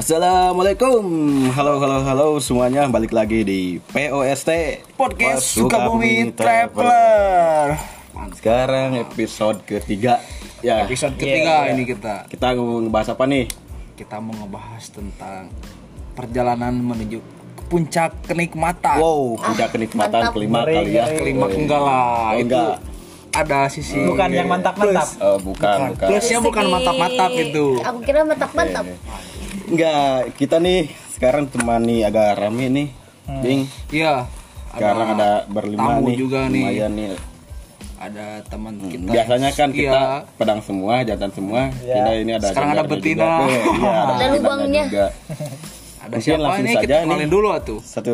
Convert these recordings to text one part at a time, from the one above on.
Assalamualaikum Halo halo halo semuanya Balik lagi di POST Podcast Sukabumi Traveler. Sekarang episode ketiga Ya Episode ketiga ini kita Kita mau ngebahas apa nih? kita mau ngebahas tentang perjalanan menuju ke puncak kenikmatan. Wow puncak kenikmatan mantap. kelima Ngeri, kali ya. Kelima enggak lah, Oh, itu enggak. ada sisi Bukan yang mantap-mantap. plus. Oh bukan bukan Plusnya bukan mantap-mantap itu. Aku kira mantap-mantap. Enggak Kita nih sekarang temani agak rame nih Bing Iya. Sekarang ada berlima tamu nih juga nih. Lumayan nih Ada teman Hmm, kita. Biasanya kan kita Iya. pedang semua, jantan semua. Iya. Kita ini ada Sekarang ada betina. juga. Iya, ada Ada lubangnya. juga. Ada Mungkin siapa langsung ini? saja Kita nih. kenalin dulu atuh. Satu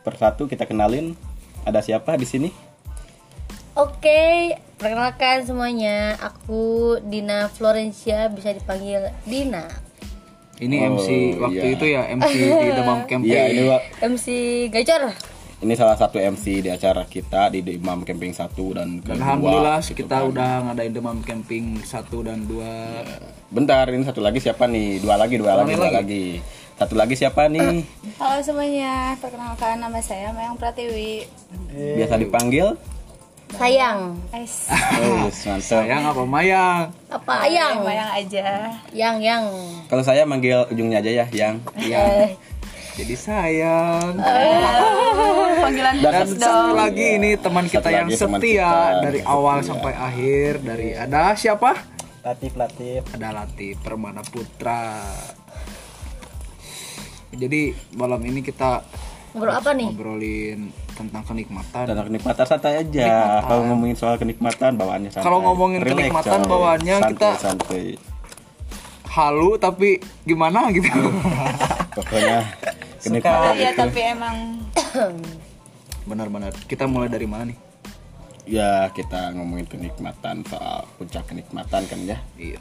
persatu kita kenalin. Ada siapa di sini? Oke, perkenalkan semuanya. Aku Dina Florencia, bisa dipanggil Dina. Ini Oh, MC waktu iya. itu ya, MC di Demam Camping. Iya, ini Wak. MC Gacor. Ini salah satu MC di acara kita di Imam Camping 1 dan kedua. Alhamdulillah gitu kita kan. udah ngadain Demam Camping 1 dan 2. Bentar, ini satu lagi siapa nih? Dua lagi, dua lagi, dua lagi. Satu lagi siapa nih? Halo semuanya, perkenalkan nama saya Mayang Pratiwi. Biasa dipanggil? Sayang. Es. Oh, mantap. Sayang apa Mayang? Apa ayang? Mayang aja. Yang yang. Kalau saya manggil ujungnya aja ya, yang. Eh, Jadi sayang. Panggilan Dan Dan khusus satu dong. lagi ini teman kita Satu yang setia kita. dari awal sampai akhir dari ada siapa? Latif Latif. Ada Latif Permana Putra. Jadi malam ini kita ngobrol apa nih? ngobrolin tentang kenikmatan. Dan kenikmatan santai aja. Kalau ngomongin soal kenikmatan bawaannya santai. Kalau ngomongin Relax, kenikmatan coy. bawaannya Santai, kita- santai. Halu tapi gimana gitu. Pokoknya kenikmatan Iya itu tapi emang Benar-benar. Kita mulai dari mana nih? ya kita ngomongin kenikmatan soal puncak kenikmatan kan ya. Iya.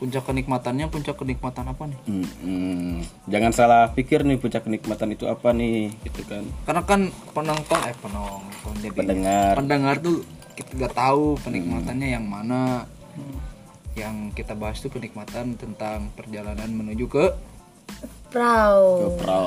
Puncak kenikmatannya puncak kenikmatan apa nih? Hmm, hmm. Jangan salah pikir nih puncak kenikmatan itu apa nih gitu kan. Karena kan penonton eh penonton jadi Pendengar. pendengar tuh kita nggak tahu kenikmatannya yang mana. Yang kita bahas tuh kenikmatan tentang perjalanan menuju ke Prau. Bro.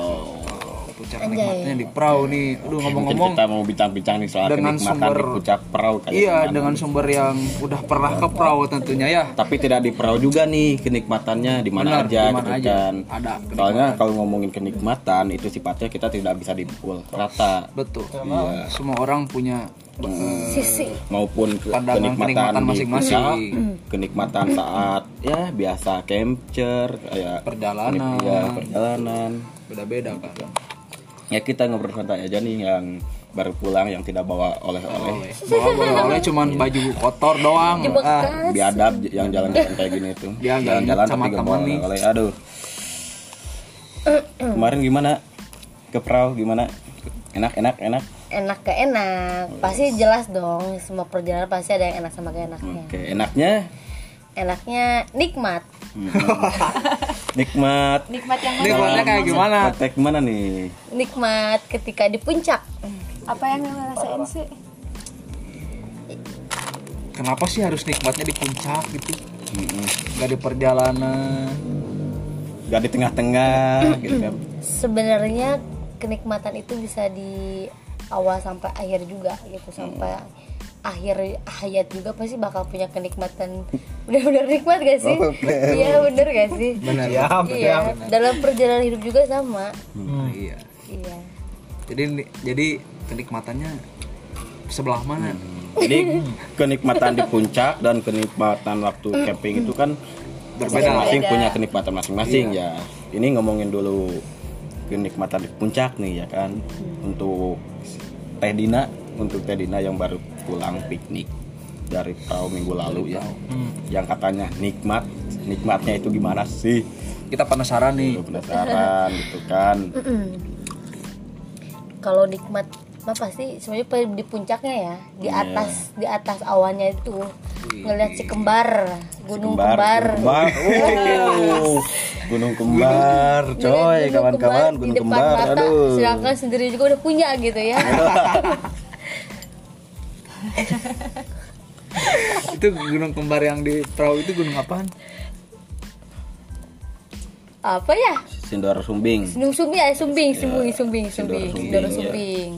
puncak kenikmatannya di perahu nih. Aduh ngomong-ngomong kita mau bincang-bincang nih soal dengan kenikmatan sumber- di puncak perahu kayak Iya, dengan sumber yang udah pernah ke perahu tentunya ya. tapi tidak di perahu juga nih kenikmatannya di mana Benar, aja di mana gitu aja. kan. Ada Soalnya kalau ngomongin kenikmatan itu sifatnya kita tidak bisa dipukul rata. Betul. Iya. Semua orang punya Sisi. Maupun ke- Pandangan kenikmatan, masing-masing. kenikmatan saat ya biasa capture kayak Perjalanan. ya perjalanan. beda-beda kan. Ya kita ngobrol santai aja nih yang baru pulang yang tidak bawa oleh-oleh. Bawa oleh cuman baju kotor doang. Ah, Biadab yang jalan-jalan kayak gini tuh. Dia nggak Jalan-jalan sama teman nih. oleh-oleh. Aduh. Kemarin gimana? Ke perahu gimana? Enak, enak, enak. Enak ke enak. Pasti jelas dong. Semua perjalanan pasti ada yang enak sama gak enaknya. Oke, enaknya Enaknya nikmat. nikmat. nikmat yang mana? Nikmatnya kayak gimana? Praktek mana nih? Nikmat ketika di puncak. Apa yang ngerasain sih? Kenapa sih harus nikmatnya di puncak gitu? Mm-mm. Gak di perjalanan. Gak di tengah-tengah gitu kan. Sebenarnya kenikmatan itu bisa di awal sampai akhir juga gitu sampai akhir hayat juga pasti bakal punya kenikmatan benar-benar nikmat gak sih? Oke. Iya bener gak sih? Benar. Ya, Iya dalam perjalanan hidup juga sama. Iya. Iya. Jadi jadi kenikmatannya sebelah mana? Jadi kenikmatan di puncak dan kenikmatan waktu camping itu kan Berbeda. masing-masing punya kenikmatan masing-masing ya. Ini ngomongin dulu kenikmatan di puncak nih ya kan. Untuk Teh Dina, untuk Teh Dina yang baru pulang piknik dari tahun minggu lalu ya. Yang katanya nikmat, nikmatnya itu gimana sih? Kita penasaran nih. Penasaran gitu kan. Kalau nikmat mah pasti sebenarnya pada di puncaknya ya di Iya. atas di atas awannya itu ngelihat si kembar gunung Kembar, kembar, Gunung Kembar. Oh, Gunung Kembar, coy, kawan-kawan, di Gunung depan Kembar. mata, Aduh. sedangkan sendiri juga udah punya gitu ya Itu gunung kembar yang di perahu itu gunung apaan? apa ya Sindor Sumbing. Sindung sumbing ya sumbing sumbing sumbing Sindoro sumbing sumbing, Sindoro ya. sumbing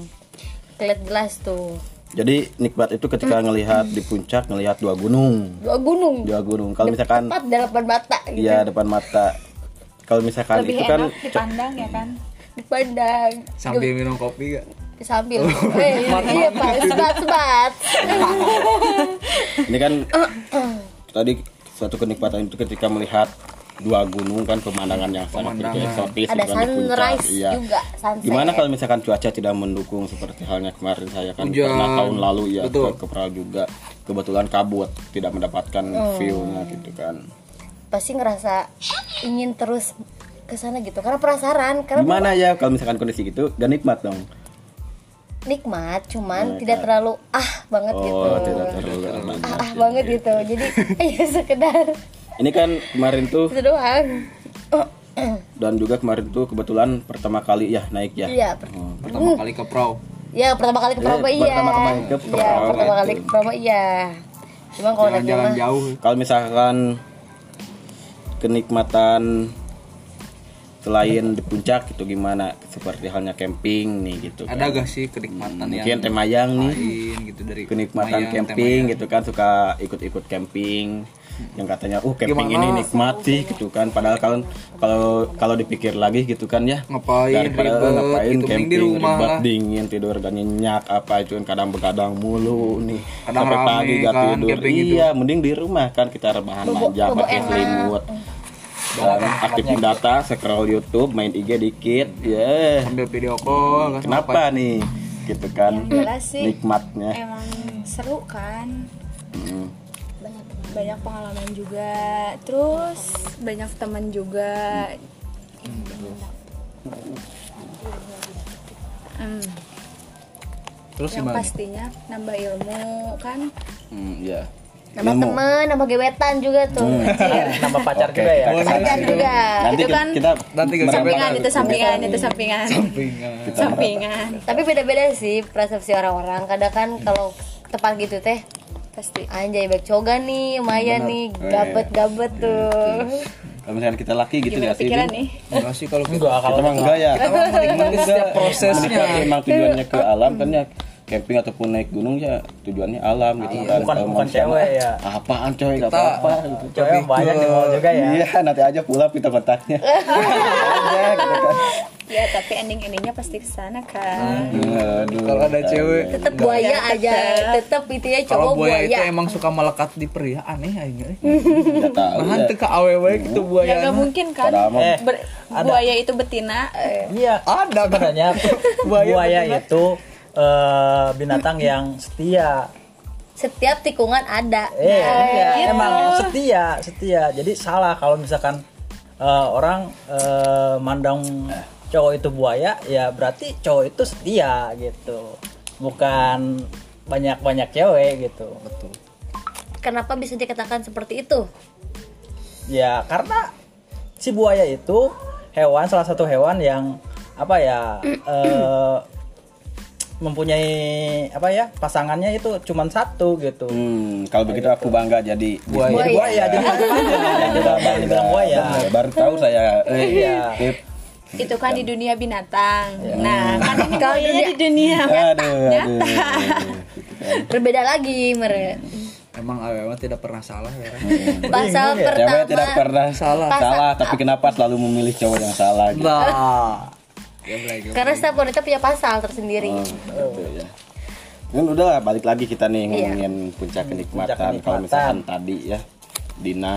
kelihatan jelas tuh. Jadi nikmat itu ketika ngelihat di puncak ngelihat dua gunung. dua gunung? Dua gunung. Kalau misalkan tepat di depan mata gitu. Ya depan mata. Kalau misalkan lebih itu kan enak dipandang ya kan? Dipandang. Sambil minum kopi gak sambil. Eh, iya pak. Sebat sebat. Ini kan tadi suatu kenikmatan itu ketika melihat dua gunung kan pemandangan yang sangat begitu eksotis ada gitu sunrise Iya. juga sunset Gimana kalau misalkan cuaca tidak mendukung seperti halnya kemarin saya kan Hujan. pernah tahun lalu ya Betul. ke Kepral juga kebetulan kabut tidak mendapatkan Oh. view-nya gitu kan. pasti ngerasa ingin terus ke sana gitu karena penasaran karena Gimana ya kalau misalkan kondisi gitu gak nikmat dong. nikmat cuman Iya, tidak kan? terlalu ah banget gitu Oh, tidak terlalu ah, ah banget gitu jadi ya sekedar Ini kan kemarin tuh itu doang. Dan juga kemarin tuh kebetulan pertama kali ya naik ya. iya per- Oh, pertama kali ke pro. Ya pertama kali ke Eh, Promo iya pertama kali ke iya Promo, pertama kali ke Promo iya. Cuma kalau naik jalan-jalan mah jauh. Kalau misalkan kenikmatan selain di puncak itu gimana? Seperti halnya camping nih gitu ada kan. gak sih kenikmatan mungkin yang temayang nih. lain gitu dari kenikmatan Mayang, camping Temayang. gitu kan suka ikut-ikut camping yang katanya uh camping Gimana? ini nikmat sih gitu kan. Padahal kalau kalau kalau dipikir lagi gitu kan ya. Ngapain, daripada ribet, ngapain gitu, camping di rumah ribet lah. dingin tidur gak nyenyak apa itu kan kadang begadang mulu nih. Kadang sampai rame pagi gak kan, tidur. itu. iya mending di rumah kan kita rebahan Bobo- aja pakai selimut. Dan aktifin data scroll YouTube main IG dikit ya sambil video call kenapa nih? Gitu kan. Jelas sih nikmatnya. emang seru kan? Hmm. Banyak pengalaman juga. Terus banyak teman juga. Hmm, terus yang gimana? pastinya nambah ilmu kan? Hmm, ya. nama Ilmu. teman nama gebetan juga tuh. Anjir. Nama pacar Oke, juga ya. Pacar juga. Nanti Itu kita, kan kita nanti sampingan itu sampingan itu sampingan. Sampingan. Sampingan. tapi beda-beda sih persepsi orang-orang. Kadang kan kalau tepat gitu teh pasti anjay baik coga nih Maya nih gabet-gabet tuh Kalau misalnya kita laki gitu gimana ya sih. nih enggak sih kalau kita Enggak kalau Kita enggak ya. kita menikmati setiap prosesnya Menikmati emang tujuannya ke alam kan ya camping ataupun naik gunung ya tujuannya alam gitu kan. Bukan- Kalau bukan cewek ya. Apaan coy enggak Kita- apa-apa gitu. cewek banyak di mall juga ya. Iya, nanti aja pulang kita kontaknya. aja gitu kan. Ya tapi ending endingnya pasti ke sana kan Aduh. kalau ada cewek tetap buaya aja tetap itu ya cowok buaya itu buaya emang suka melekat di pria aneh aja Enggak tahu nah ya. tuh ke awewe gitu ya buaya nggak mungkin kan Eh, Ber- ada. buaya itu betina eh, Iya, Ada, kan? sebenarnya Buaya buaya, itu eh, binatang yang setia. setiap tikungan ada Eh, iya, gitu. emang setia, setia. Jadi salah kalau misalkan eh, orang eh, mandang cowok itu buaya, ya berarti cowok itu setia gitu. Bukan banyak-banyak cewek gitu. Betul. kenapa bisa dikatakan seperti itu Ya karena si buaya itu hewan salah satu hewan yang apa ya eh, mempunyai apa ya pasangannya itu cuma satu gitu. Hmm, kalau begitu aku bangga jadi Buaya. Buaya, buaya jadi buaya. Jadi Baru tahu saya. Eh, Iya. Itu kan di dunia binatang Ya. nah kan ini buayanya di dunia Aduh, aduh. berbeda lagi mere emang awewe tidak pernah salah ya kan? pasal ya? pertama Cewek tidak pernah Salah. salah, tapi kenapa selalu memilih cowok yang salah gitu? nah karena setiap wanita punya pasal tersendiri Oh, gitu ya. Kan udah balik lagi kita nih Iya. ngomongin puncak kenikmatan. kenikmatan. Kalau misalkan tadi ya Dina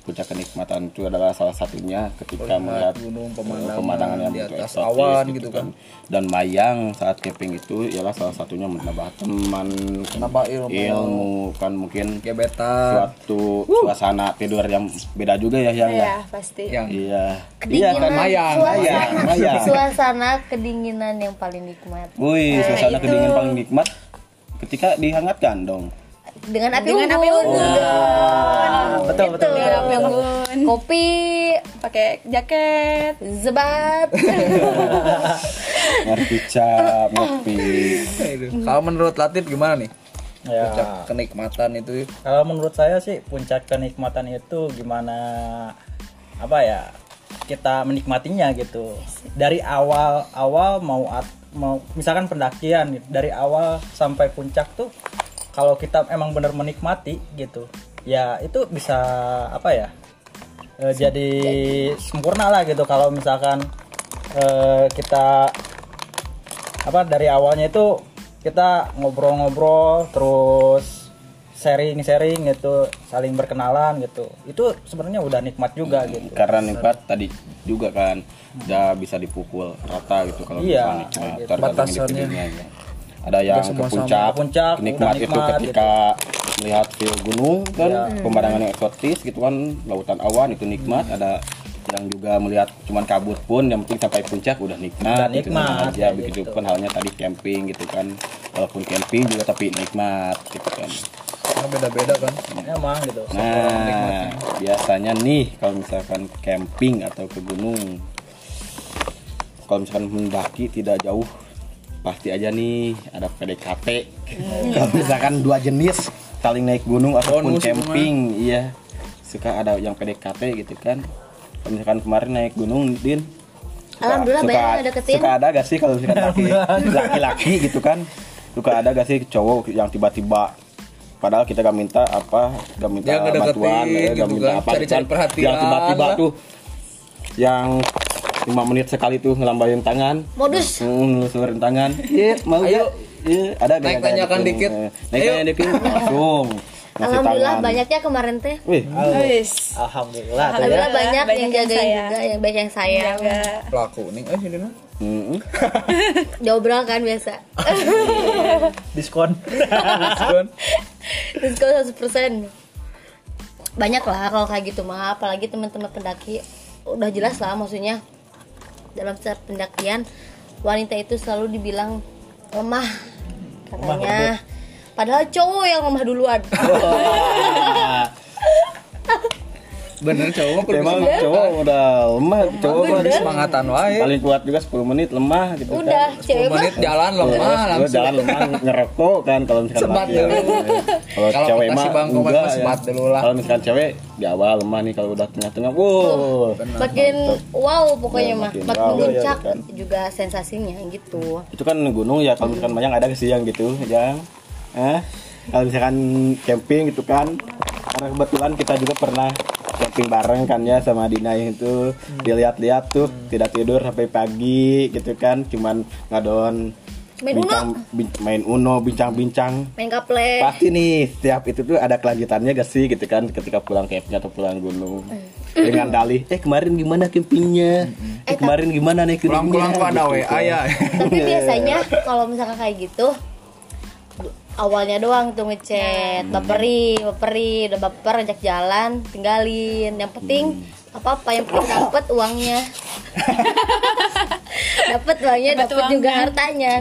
puncak kenikmatan itu adalah salah satunya ketika melihat gunung, eh, pemandangan pemandangan yang di begitu atas eksotis awan gitu kan. Dan mayang saat camping itu ialah salah satunya menambah teman, Menambah ilmu. ilmu kan mungkin gebetan suatu suasana tidur yang beda juga ya yang ya pasti yang Iya. Iya kedinginan kan mayang, suasana, mayang, mayang. suasana kedinginan yang paling nikmat Wih, suasana itu. kedinginan paling nikmat ketika dihangatkan dong. Dengan api dengan api unggun. unggun. Ah, betul betul. dengan api unggun. Kopi. Pakai jaket. Zebat. Ngerti cap, ngopi. kalau menurut Latif gimana nih? Ya. puncak kenikmatan itu. Kalau menurut saya sih puncak kenikmatan itu gimana apa ya? kita menikmatinya gitu. Dari awal awal mau at- mau misalkan pendakian gitu, dari awal sampai puncak tuh kalau kita emang bener menikmati gitu ya itu bisa apa ya eh, jadi sempurna lah gitu kalau misalkan eh, kita apa dari awalnya itu kita ngobrol-ngobrol terus sharing-sharing gitu saling berkenalan gitu itu sebenarnya udah nikmat juga gitu karena nikmat tadi juga kan udah bisa dipukul rata gitu kalau Iya, misalnya gitu. Batasannya. ya. Ada yang ke puncak, puncak, nikmat itu gitu. ketika melihat view gunung kan Iya. pemandangan yang eksotis gitu kan lautan awan itu nikmat. Ada yang juga melihat cuman kabut pun yang penting sampai puncak udah nikmat Udah gitu nikmat, aja kayak begitu gitu. kan halnya tadi camping gitu kan. Walaupun camping juga tapi nikmat gitu kan. Karena beda-beda kan. Emang gitu Nah, biasanya nih kalau misalkan camping atau ke gunung, kalau misalkan mendaki tidak jauh, pasti aja nih ada PDKT. kalau misalkan dua jenis saling naik gunung ataupun Bonus camping, iya suka ada yang PDKT gitu kan. Kalau misalkan kemarin naik gunung, Din. suka- Alhamdulillah suka, banyak deketin. Suka ada gak sih kalau misalkan laki- laki-laki gitu kan? Suka ada gak sih cowok yang tiba-tiba padahal kita gak minta apa gak minta bantuan ya, gitu gak minta kan, apa cari-cari kan. perhatian yang tiba-tiba tuh yang lima menit sekali tuh ngelambain tangan. Modus. Hmm, ngelusurin tangan. Iya mau Ayo. gak iya ada Naik yang tanyakan dikit. Eh, naik tanyakan dikit langsung. Alhamdulillah tangan. banyaknya kemarin teh. Wih. Wis. alhamdulillah tuh ya. alhamdulillah banyak, banyak yang yang jagain sayang. juga yang banyak yang sayang. Jaga. Pelaku nih Eh sini nah Mm-mm. diobrol kan biasa. Diskon. Diskon. 100% banyak lah kalau kayak gitu mah apalagi teman-teman pendaki. Udah jelas lah maksudnya dalam setiap pendakian wanita itu selalu dibilang lemah katanya. padahal cowok yang lemah duluan Bener cowok kudu emang semangat. cowok udah lemah cowok mah semangatan wae paling kuat juga 10 menit lemah gitu kan. udah cewek 10 mah menit jalan lemah Terus langsung jalan lemah ngerokok kan kalau misalkan Sebat laki ya. dulu. Kalau Kalau cewek mah enggak sebat ya. dulu lah. Kalau misalkan cewek di awal lemah nih kalau udah tengah-tengah wow. makin wow pokoknya Ya, mah makin makin wow, memuncak ya, kan. juga sensasinya gitu Itu kan gunung ya kalau misalkan banyak ada yang gitu yang eh kalau misalkan camping gitu kan karena kebetulan kita juga pernah camping bareng kan ya sama Dina itu. Dilihat-lihat tuh tidak tidur sampai pagi gitu kan. Cuman ngadon Main Uno. bincang, bin- main uno bincang-bincang. Main kaple pasti nih setiap itu tuh ada kelanjutannya gak sih gitu kan? Ketika pulang campnya atau pulang gunung. Dengan dalih eh kemarin gimana campingnya? Eh kemarin gimana nih Pulang-pulang kok ada WA ya tapi biasanya kalau misalkan kayak gitu awalnya doang tuh ngechat baperi baperi udah baper ajak jalan tinggalin yang penting apa apa yang penting dapat uangnya dapat uangnya Dapet dapat juga hartanya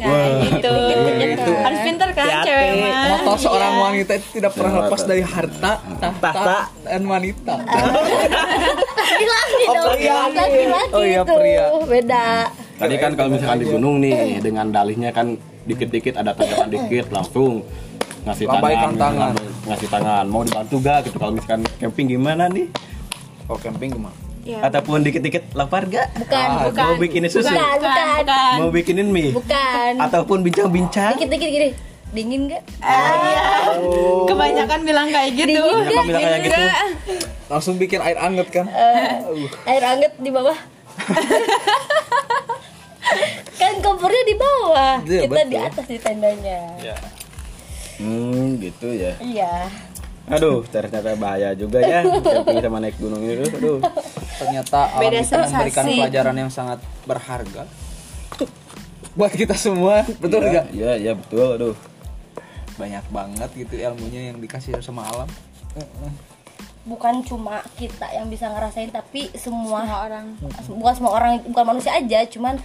Gitu. Itu. Harus pinter kan Hati-hati. cewek mah. Moto seorang wanita itu tidak pernah Iya, lepas dari harta, tahta, Tahta. dan wanita. laki-laki Oh, dong pria. laki-laki Oh, iya, itu pria. beda tadi kan kalau misalkan di gunung nih dengan dalihnya kan dikit-dikit ada tangan dikit langsung ngasih Lambaikan tangan, tangan. ngasih tangan. Mau dibantu gak gitu kalau misalkan camping gimana nih? Oh camping gimana? Iya. ataupun dikit-dikit lapar gak bukan Ah, bukan. mau bikinin susu? Bukan Bukan, bukan. mau bikinin mie? Bukan. Ataupun bincang-bincang? Dikit-dikit gini. Dingin gak Kebanyakan bilang kayak gitu. Kenapa bilang kayak gitu? Langsung bikin air anget kan? air hangat di bawah kompornya di bawah. Iya, kita di betul. atas di tendanya. Hmm gitu ya. Iya. Aduh ternyata bahaya juga ya. Camping sama naik gunung itu aduh. Ternyata alam Beda itu memberikan pelajaran yang sangat berharga. Buat kita semua, betul ya, nggak? iya iya betul. Aduh. Banyak banget gitu ilmunya yang dikasih sama alam. bukan cuma kita yang bisa ngerasain tapi semua, Semua orang. bukan semua orang bukan manusia aja cuman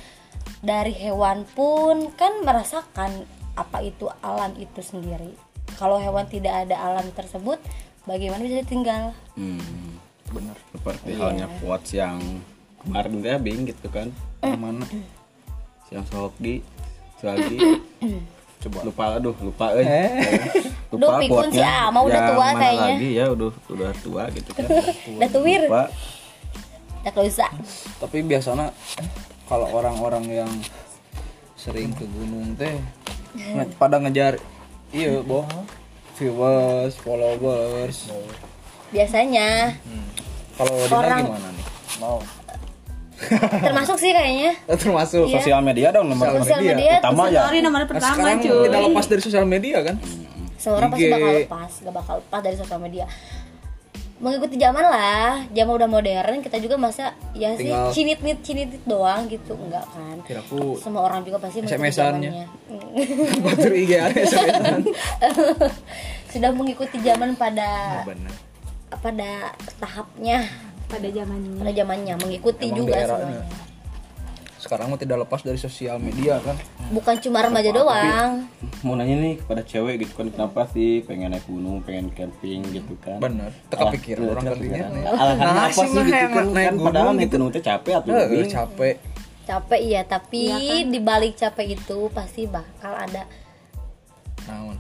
dari hewan pun kan merasakan apa itu alam itu sendiri. Kalau hewan tidak ada alam tersebut bagaimana bisa tinggal hmm, Bener. seperti Iya. halnya quotes yang kemarin teh bing gitu kan. Yang mana? yang Sohokdi Suagi Coba. lupa aduh lupa euy Duh, pikun si Ama udah Yang tua kayaknya. lagi? Ya udah udah tua gitu kan. Udah tuwir. Lupa. Ya bisa tapi biasanya kalau orang-orang yang sering ke gunung teh nge- pada ngejar iya boh viewers followers. Biasanya. Kalau Dina Orang- gimana nih? Mau. Termasuk sih kayaknya. Termasuk Iya. sosial media dong nomor Sosial media. media utama ya. Story nomor Nah, pertama sekarang cuy. tidak lepas dari sosial media kan? Semua orang pasti bakal lepas gak bakal lepas dari sosial media mengikuti zaman lah. Zaman udah modern kita juga masa ya sih Tinggal- cinit nit cinit doang gitu. Enggak kan? Kiraku semua orang juga pasti mengikuti SMS-annya. zamannya. Batur IG sudah mengikuti zaman pada benar. pada tahapnya. Pada zamannya. pada zamannya mengikuti Emang juga semuanya sekarang mah tidak lepas dari sosial media kan? Bukan cuma remaja doang. Mau nanya nih kepada cewek gitu kan kenapa sih pengen naik gunung pengen camping gitu kan? Bener teka iya, orang kan dunia. Alasannya Nah, apa sih gitu yang kan, naik kan padahal naik gitu. gunung itu capek atau lebih capek. Capek iya tapi di balik capek itu pasti bakal ada naon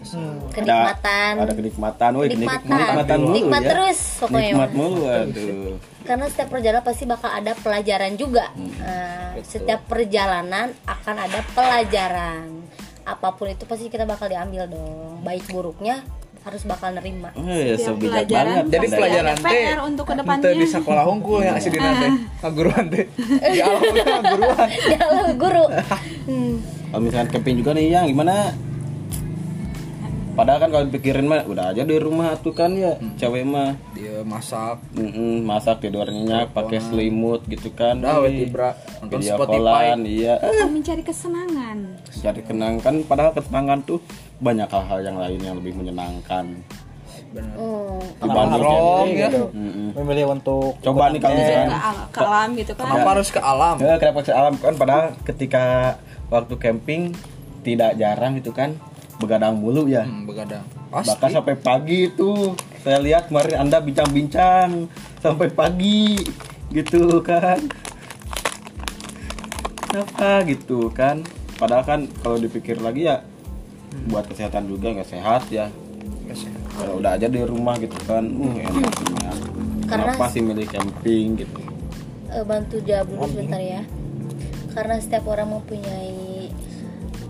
keseruan kenikmatan. ada, ada kenikmatan. Woi Kenikmatan. kenikmatan mulu Nikmat ya. terus pokoknya. nikmat mulu aduh. Karena setiap perjalanan pasti bakal ada pelajaran juga. Nah, setiap perjalanan akan ada pelajaran. Apa pun itu pasti kita bakal diambil dong. Baik buruknya harus bakal nerima. Eh, Setiap so bijak pelajaran banget. jadi pelajaran teh untuk ke depannya. di sekolah hungkul yang asli dina teh. Kaguruan teh. Di alam teh kaguruan ya lo guru. Hmm. kalau misalkan camping juga nih yang gimana padahal kan kalau dipikirin mah udah aja di rumah tuh kan ya cewek mah dia masak Mm-mm, masak tidur nyenyak pakai selimut gitu kan Udah, wet ibra, nonton video Spotify. iya Akan mencari kesenangan. jadi kenang kan padahal kesenangan tuh banyak hal-hal yang lain yang lebih menyenangkan bener Hmm. dibanding ya. gitu. Mm-mm. memilih untuk coba nih kalau Ke, misalkan al- ke alam gitu kan. kenapa harus ke alam Ya, kenapa ke alam kan padahal ketika waktu camping tidak jarang itu kan begadang mulu ya. Hmm, begadang. Bahkan pasti sampai pagi tuh saya lihat kemarin anda bincang-bincang sampai pagi gitu kan. Kenapa? Gitu kan. Padahal kan kalau dipikir lagi ya buat kesehatan juga nggak sehat ya. Kalau udah aja di rumah gitu kan uh, enak enak. Karena- kenapa sih milih camping gitu? Eh, bantu jawab dulu sebentar ya. Karena setiap orang mempunyai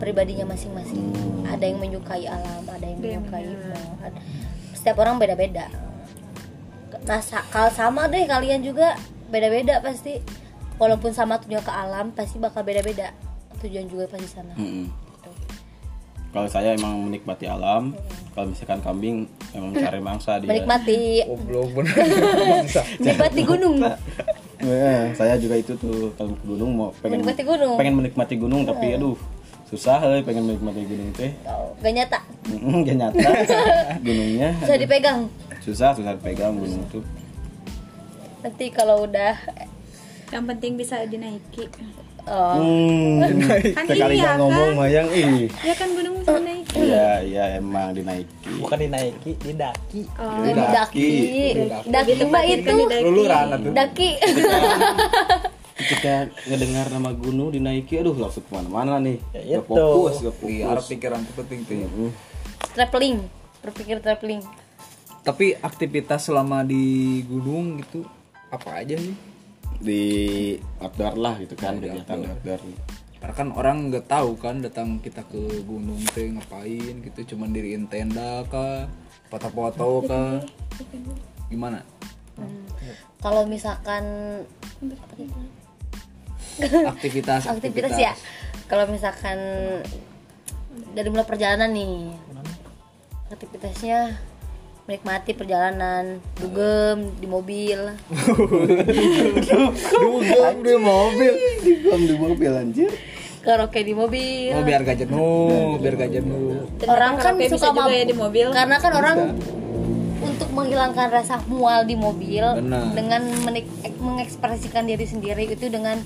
pribadinya masing-masing. Ada yang menyukai alam ada yang menyukai Ad- setiap orang beda-beda. Nah kalau sama deh kalian juga beda-beda pasti. Walaupun sama tujuan ke alam pasti bakal beda-beda. Tujuan juga pasti sana Mm-mm. kalau saya emang menikmati alam kalau misalkan kambing emang mencari mangsa dia. Menikmati. Bangsa. menikmati gunung. Eh, saya juga itu tuh kalau ke gunung mau pengen Menikmati gunung. pengen menikmati gunung tapi aduh susah eh pengen menikmati gunung teh. Oh, gak nyata. Gak nyata. Gunungnya. Bisa dipegang. Susah susah dipegang gunung tuh. Nanti kalau udah Yang penting bisa dinaiki. oh, hmm, Kan sekali iya, ngomong kan? mayang ih Ya kan gunung bisa dinaiki. iya iya emang dinaiki. Bukan dinaiki didaki. Oh, jadi daki daki mbak itu. Luluran atuh daki ketika ngedengar nama gunung dinaiki aduh langsung ke mana-mana nih. Ya, gak itu. fokus gak fokus. pikiran tuh penting tuh. Mm. traveling berpikir traveling. Tapi aktivitas selama di gunung gitu apa aja sih? Di outdoor lah gitu kan Di kegiatan outdoor. outdoor. Karena kan orang nggak tahu kan datang kita ke gunung teh ngapain gitu cuman diriin tenda kah foto-foto kah? gimana? Kalau misalkan aktivitas aktivitas ya. kalau misalkan dari mulai perjalanan nih aktivitasnya menikmati perjalanan dugem di mobil. Dugem di mobil. Dikom di mobil anjir. Karaoke di mobil. Oh biar gak jenuh biar gak jenuh orang kan suka juga mabuk ya di mobil. karena kan orang untuk menghilangkan rasa mual di mobil Benar. dengan menik- mengekspresikan diri sendiri itu dengan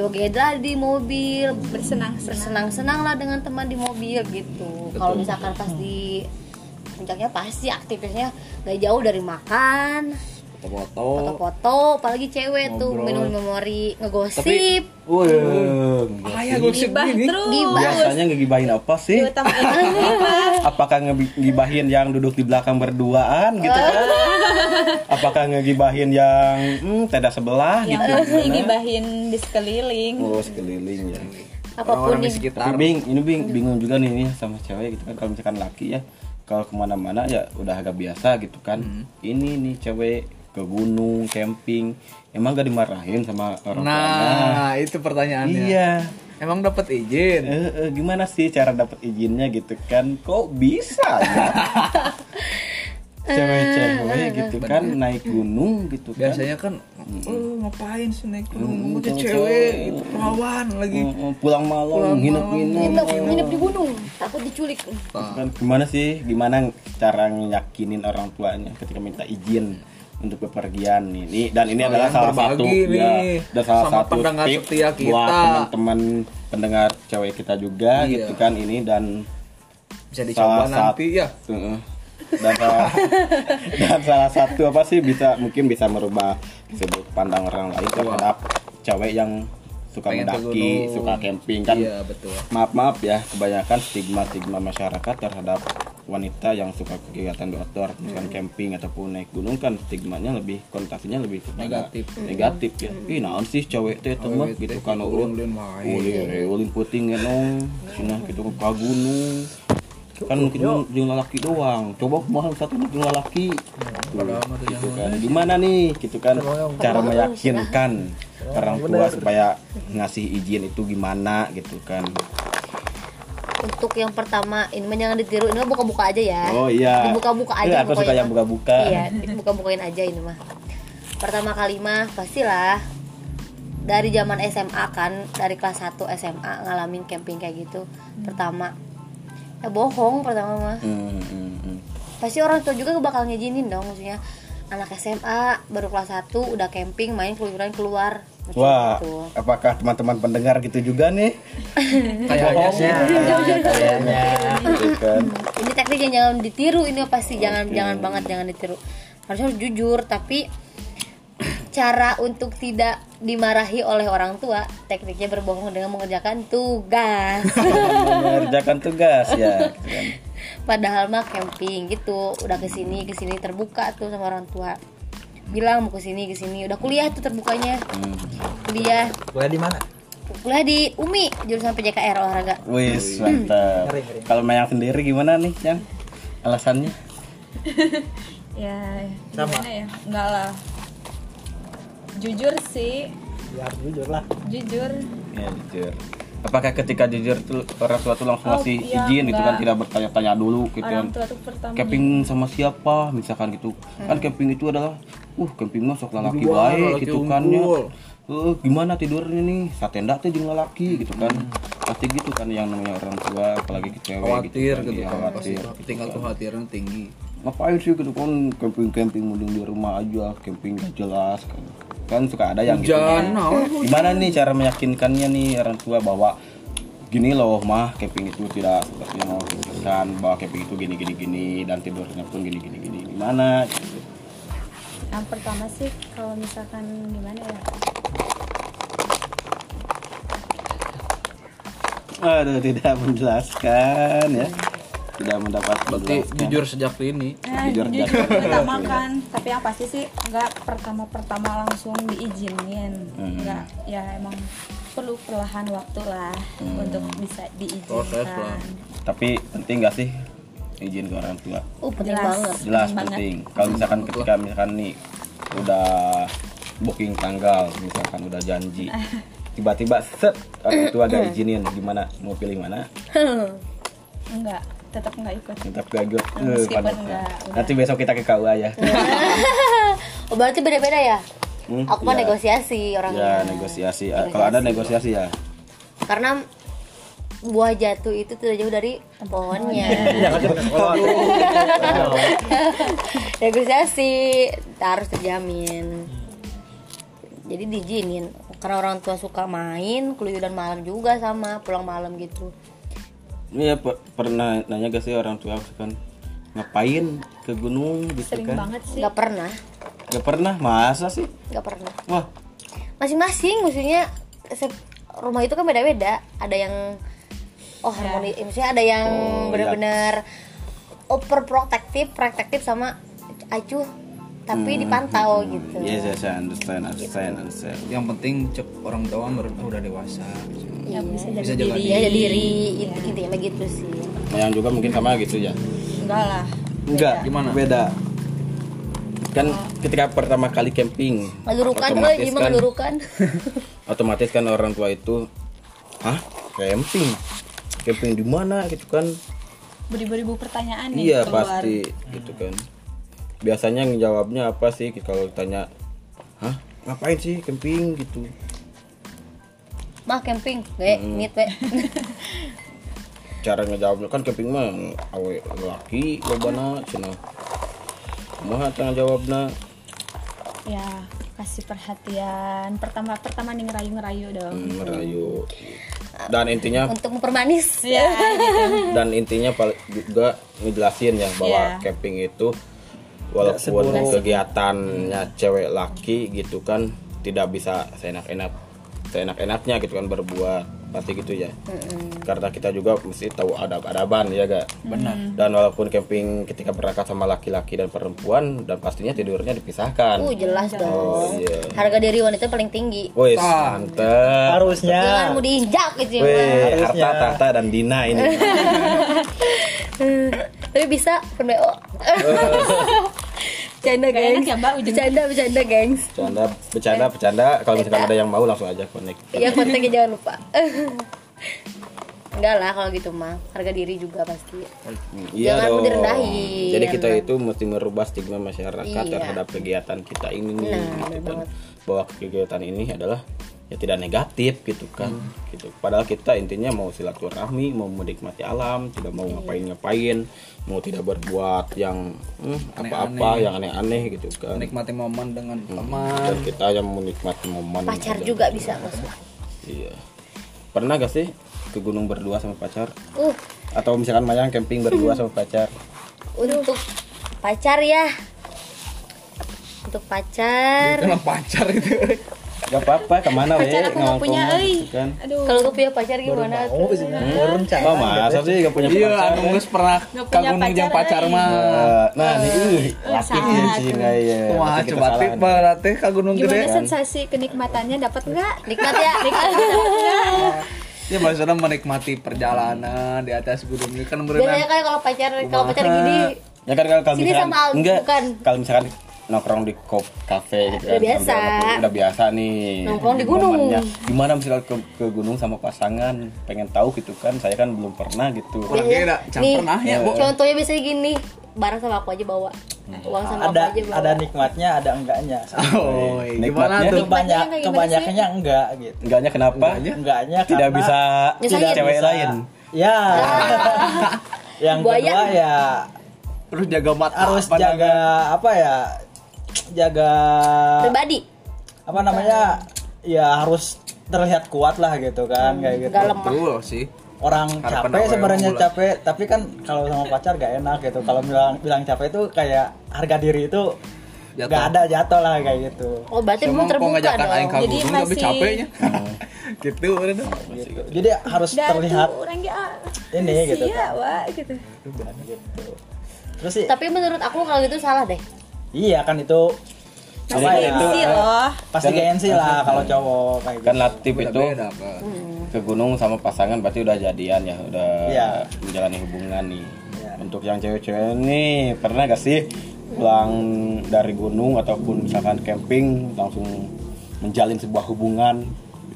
joget lah di mobil. Bersenang-senang. bersenang-senang lah dengan teman di mobil gitu. Kalau misalkan pas di puncaknya pasti aktivitasnya gak jauh dari makan foto-foto. Foto-foto apalagi cewek tuh Ngobrol. minum memori ngegosip. Wah, ah ya gosip gini. terus. Gibah. biasanya ngegibahin apa sih? Apakah ngegibahin yang duduk di belakang berduaan gitu kan? Apakah ngegibahin yang hmm, tenda sebelah yang gitu masih gimana? gibahin di sekeliling. Oh sekeliling ya. Apa pun di sekitar. Tapi bing ini bing bingung juga nih nih sama cewek gitu kan. Kalau misalkan laki ya kalau ke mana-mana ya udah agak biasa gitu kan. Ini nih cewek ke gunung camping emang gak dimarahin sama orang tuanya? nah itu pertanyaannya. Iya. Emang dapat izin? Eh, eh, gimana sih cara dapat izinnya gitu kan? Kok bisa ya? Cewek-cewek gitu kan naik gunung gitu kan? Biasanya kan oh ngapain sih naik gunung? Hmm, Udah cowok- cewek gitu perawan lagi. Eh, eh, pulang malam nginep-nginep. nginep nginep di gunung. Takut diculik. Kan? Gimana sih? Gimana cara ngeyakinin orang tuanya ketika minta izin untuk bepergian Ini- dan ini adalah salah satu nih ya dan salah sama satu pendengar tips setia buat kita. teman-teman pendengar cewek kita juga Iya. gitu kan ini. Dan bisa dicoba salah nanti satu- ya. Dan salah, dan salah satu apa sih bisa mungkin bisa merubah sudut pandang orang lain terhadap cewek yang suka Pengen mendaki, suka camping kan? Iya betul. Maaf maaf ya kebanyakan stigma stigma masyarakat terhadap wanita yang suka kegiatan outdoor misalkan camping ataupun naik gunung kan stigmanya lebih konotasinya lebih Negatif. negatif ya. Ih naon sih cewek teh Cewek gitu kan ulun ulun main. ulin ulin puting ngenong cenah gitu ke gunung. Kan mungkin jeung lalaki doang. Coba kumaha satu jeung lalaki? Mah tuh gitu kan. gimana nih? Gitu kan. Cara meyakinkan orang tua supaya ngasih izin itu gimana gitu kan untuk yang pertama ini mah jangan ditiru ini mah buka-buka aja ya. Oh iya. Dibuka-buka Eh, aja aku suka yang buka-buka. Iya dibuka-bukain aja ini mah. Pertama kali mah pastilah dari zaman SMA kan dari kelas 1 SMA ngalamin camping kayak gitu pertama. Ya bohong pertama mah. Hmm, hmm, hmm. pasti orang tua juga bakal ngizinin dong maksudnya anak SMA baru kelas 1 udah camping main keluyuran keluar Wah, gitu. apakah teman-teman pendengar gitu juga nih? kayaknya sih kayaknya Gitu kan. ini teknik yang jangan ditiru ini pasti jangan jangan banget jangan ditiru harusnya harus jujur tapi cara untuk tidak dimarahi oleh orang tua tekniknya berbohong dengan mengerjakan tugas Mengerjakan tugas ya. gitu kan. padahal mah camping gitu udah ke sini ke sini terbuka tuh sama orang tua bilang mau ke sini ke sini udah kuliah tuh terbukanya Hmm. kuliah Kuliah di mana? kuliah di UMI jurusan PJKR olahraga Wis, mantap. Ngeri. Kalau Mayang sendiri gimana nih, Yang? Alasannya? ya Sama. gimana ya enggak lah jujur sih Ya jujur lah. jujur Ya, jujur. Apakah ketika jujur tuh orang tua tuh langsung Oh, ngasih iya, izin gitu kan enggak. tidak bertanya-tanya dulu gitu kan. orang tuh Camping sama siapa misalkan gitu. Kan camping itu adalah uh camping mah sok Berdua, baik gitu kan ya. Eh, gimana tidurnya nih? Satenda teh jeung lalaki gitu kan. Pasti gitu kan yang namanya orang tua apalagi ke cewek khawatir kan. gitu Iya, kan pasti khawatir. tinggal kekhawatiran tinggi ngapain sih gitu kan camping camping mending di rumah aja camping gak jelas kan kan suka ada yang gitu hujan kan. nah, gimana nih cara meyakinkannya nih orang tua bahwa gini loh mah camping itu tidak seperti yang mau pikirkan bahwa camping itu gini gini gini dan tidurnya pun gini gini gini gimana gitu. yang pertama sih kalau misalkan gimana ya aduh tidak menjelaskan ya tidak mendapat berarti jujur sejak ini. Nah, Jujur jujur jangan. utamakan tapi yang pasti sih nggak pertama-pertama langsung diizinin. Hmm. nggak ya emang perlu perlahan waktu lah untuk bisa Proses lah. diizinkan tapi penting gak sih izin ke orang tua? Uh penting Jelas. banget. Jelas Penting penting. kalau misalkan ketika misalkan nih udah booking tanggal misalkan udah janji tiba-tiba set orang tua gak izinin gimana? Mau pilih mana? Enggak tetap nggak ikut. Tetap gagal Meskipun enggak, udah. nanti besok kita ke KUA ya. Oh berarti beda-beda ya? Hmm, aku mah ya. negosiasi ya orangnya negosiasi. Ah, kalau ada negosiasi ya. Karena buah jatuh itu tidak jauh dari pohonnya. Negosiasi harus terjamin. Jadi diizinin. Karena orang tua suka main keluyuran malam juga sama pulang malam gitu Iya per- pernah nanya gak sih orang tua kan ngapain ke gunung? gitu sering kan. banget sih. Nggak pernah. Gak pernah? Masa sih? Nggak pernah. Wah. Masing-masing maksudnya se- rumah itu kan beda-beda. Ada yang oh harmoni maksudnya ada yang Oh, iya. benar-benar overprotective protektif sama acuh tapi dipantau gitu. Yes yes I understand understand understand. Yang penting cek orang tua mer- udah dewasa. Ya bisa bisa jadi jaga diri ya diri int- intinya begitu sih. Yang juga mungkin sama gitu ya. Enggak lah. Enggak. Gimana? beda. Kan ketika pertama kali camping ngalurukan eh otomatis gimana kan- ngalurukan otomatis kan orang tua itu hah? Camping? Camping di mana? Gitu kan. Beribu-ribu pertanyaan nih iya keluar. pasti gitu kan biasanya ngejawabnya apa sih? Kalau ditanya hah? Ngapain sih camping? gitu. Mah camping we ngit we cara ngejawabnya kan camping mah awe laki lobana cina. Kumaha cara jawabna ya kasih perhatian. Pertama pertama nih ngerayu ngerayu dong. Hmm, merayu dan intinya untuk mempermanis. Ya gitu. Dan intinya juga ngejelasin ya bahwa Iya. camping itu walaupun kegiatannya cewek laki gitu kan tidak bisa seenak-enak seenak-enaknya gitu kan berbuat pasti gitu ya. Karena kita juga mesti tahu adab-adaban ya gak benar. Dan walaupun camping ketika berangkat sama laki-laki dan perempuan dan pastinya tidurnya dipisahkan. Uh jelas dong. Iya. Harga diri wanita paling tinggi. Wih, mantep. harusnya. Jangan mau diinjak gitu ya harta tahta dan Dina ini. tapi bisa pun Bercanda gengs ya, Mbak. Bercanda, bercanda gengs Bercanda, bercanda, bercanda. Kalau misalkan ada yang mau langsung aja connect. Iya kontaknya jangan lupa Enggak lah kalau gitu mah Harga diri juga pasti Iya Jangan dong. direndahin. Jadi kita itu mesti merubah stigma masyarakat Iya. terhadap kegiatan kita ini Nah, gitu kan. Bahwa kegiatan ini adalah ya tidak negatif gitu kan. Gitu. Padahal kita intinya mau silaturahmi, mau menikmati alam, tidak mau ngapain-ngapain, mau tidak berbuat yang hmm, apa-apa yang aneh-aneh gitu kan. menikmati momen dengan Dan teman kita yang menikmati momen Pacar aja. juga bisa masuk Iya. Pernah gak sih ke gunung berdua sama pacar? Uh Atau misalkan Mayang camping berdua sama pacar? untuk pacar ya Untuk pacar dalam pacar itu Gak apa-apa, ke mana weh? pacar aku nggak punya ngomong euy gitu kan. aduh. Kalau gue punya pacar gimana? Oh tuh? baru rencana. Oh masa sih gak punya iya pacar? anu geus pernah Nggak ka punya gunung jeung pacar, mah Eh, Nah, nih, laki salah dia sih ya. Wah, coba tip berarti ka gunung gede gimana sensasi kenikmatannya? Dapat nggak? Nikmat ya? Ya? Maksudnya menikmati perjalanan di atas gunung ini. Kan Biasanya berenang. kan kalau pacar Kalau pacar gini Ya kan kalau kalau misalkan enggak, kalau misalkan nongkrong di kop kafe gitu Udah kan, biasa. sambil ngopi, udah biasa nih. Nongkrong di gunung. momennya. gimana misalkan ke, ke gunung sama pasangan? Pengen tahu gitu kan saya kan belum pernah gitu. Orang beda, can Nih, pernah ya, Bu. Contohnya biasanya gini Barang sama aku aja bawa. Uang sama aku ada aja bawa. ada nikmatnya ada enggaknya. Oh Nikmatnya gimana tuh? kebanyak Nikmatnya kayak gimana kebanyakannya enggak gitu. Enggaknya kenapa? Enggaknya? Tidak karena bisa Nyusahin. cewek bisa- lain. Ya. Yang kedua ya terus jaga mata harus jaga apa ya jaga Pribadi. apa namanya ya harus terlihat kuat lah gitu kan kayak gitu. Gak lemah betul sih. Orang Harapan capek awal sebenarnya capek tapi kan kalau sama pacar gak enak gitu. Kalau bilang bilang capek itu kayak harga diri itu Jatuh. gak ada jatuh lah kayak gitu. Oh berarti belum terbuka dong. Jadi masih- capeknya. Gitu udah dah. gitu. jadi harus dan terlihat orang ya ini gitu. Iya wah gitu. Kan gitu. Terus sih Tapi menurut aku kalau gitu salah deh iya kan itu apa ya, gengsi loh. pasti gengsi lah kalau cowok kayak gitu. Kan latif itu beda ke gunung sama pasangan berarti udah jadian ya udah Iya. menjalani hubungan nih. Iya. untuk yang cewek-cewek nih pernah gak sih pulang dari gunung ataupun misalkan camping langsung menjalin sebuah hubungan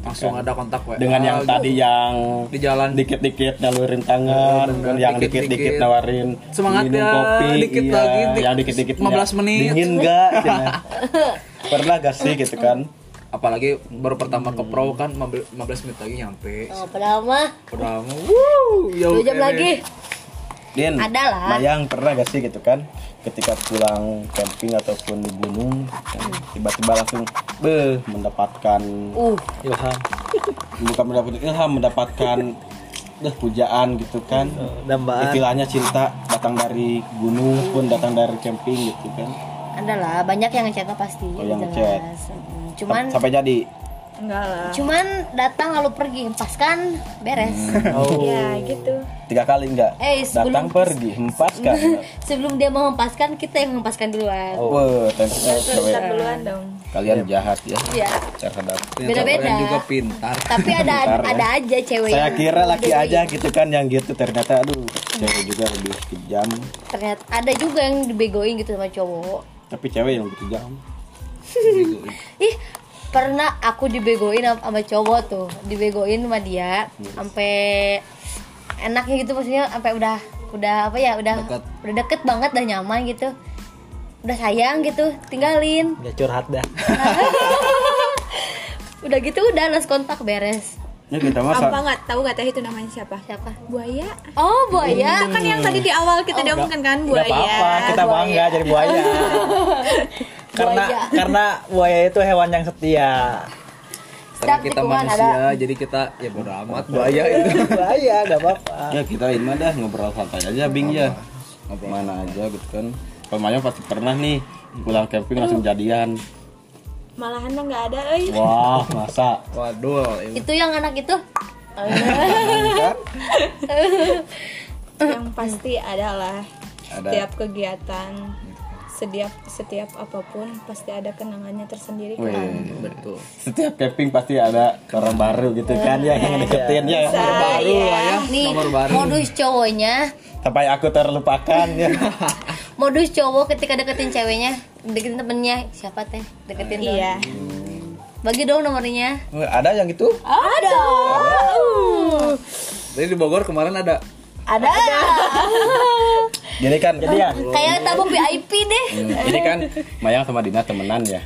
langsung ada kontak WA dengan yang tadi yang di jalan. dikit-dikit nalurin tangan bener. kan yang Dikit-dikit. dikit-dikit. nawarin Semangat minum ya, kopi dikit iya, lagi, yang dikit-dikit 15 menit. dingin enggak pernah gak sih gitu kan? Apalagi baru pertama ke pro kan 15 menit lagi nyampe. Oh, padahal mah, wuh jam lagi Din Ada lah. Mayang pernah gak sih gitu kan? Ketika pulang camping ataupun di gunung tiba-tiba langsung beh mendapatkan Uh. Ilham. Bukan mendapatkan ilham mendapatkan deh pujaan gitu kan? Dambaan. Istilahnya cinta datang dari gunung pun datang dari camping gitu kan? Ada lah banyak yang ngechatnya pasti Oh, yang jelas. ngechat. Mm, Cuman sampai jadi enggak lah. Cuman datang lalu pergi hempaskan beres. Oh. ya gitu. Tiga kali enggak? Eh, sebelum- datang pergi hempaskan sebelum dia mau hempaskan kita yang hempaskan duluan. Oh. Tentunya cewek. duluan dong. Kalian jahat ya. Ya terhadap Ternyata Beda-beda. juga pintar. Tapi ada Bentar, ya. ada aja cewek saya kira laki aja gitu kan yang gitu. Ternyata aduh cewek juga lebih kejam. Ternyata ada juga yang dibegoin gitu sama cowok. Tapi cewek yang lebih kejam. Ih pernah aku dibegoin sama- cowok tuh. Dibegoin sama dia sampai enaknya gitu maksudnya sampai udah udah apa ya udah Deket. udah deket banget udah nyaman gitu. Udah sayang gitu tinggalin. Udah curhat dah. udah gitu udah las kontak beres ya kita masa apa nggak tahu nggak tahu itu namanya siapa? Siapa? Buaya. Oh buaya. Kan yang tadi di awal kita diomongkan kan buaya. apa-apa, kita bangga jadi buaya. karena Buaya. karena buaya itu hewan yang setia. karena kita manusia ada. jadi kita ya bodo amat buaya itu. Buaya, nggak apa-apa. ya kita ini mah dah ngobrol santai aja bing ya. mana aja gitu kan. Maya pasti pernah nih pulang camping langsung jadian malahan nggak ada eh wah masa? Waduh itu yang anak itu. Yang pasti adalah Ada. setiap kegiatan setiap setiap apa pun pasti ada kenangannya tersendiri kan? Wih, betul. Setiap camping pasti ada orang baru gitu kan ya yang deketin ya. Nomor baru lah ya nih nomor baru. modus cowoknya. Sampai aku terlupakan ya modus cowok ketika deketin ceweknya deketin temennya. Siapa teh? Deketin dong. Iya. Bagi dong nomornya. Ada yang gitu ada. Jadi di Bogor kemarin ada. Ada jadi kan Jadi ya, kayak tabung VIP deh Hmm, Ini kan Mayang sama Dina temenan ya.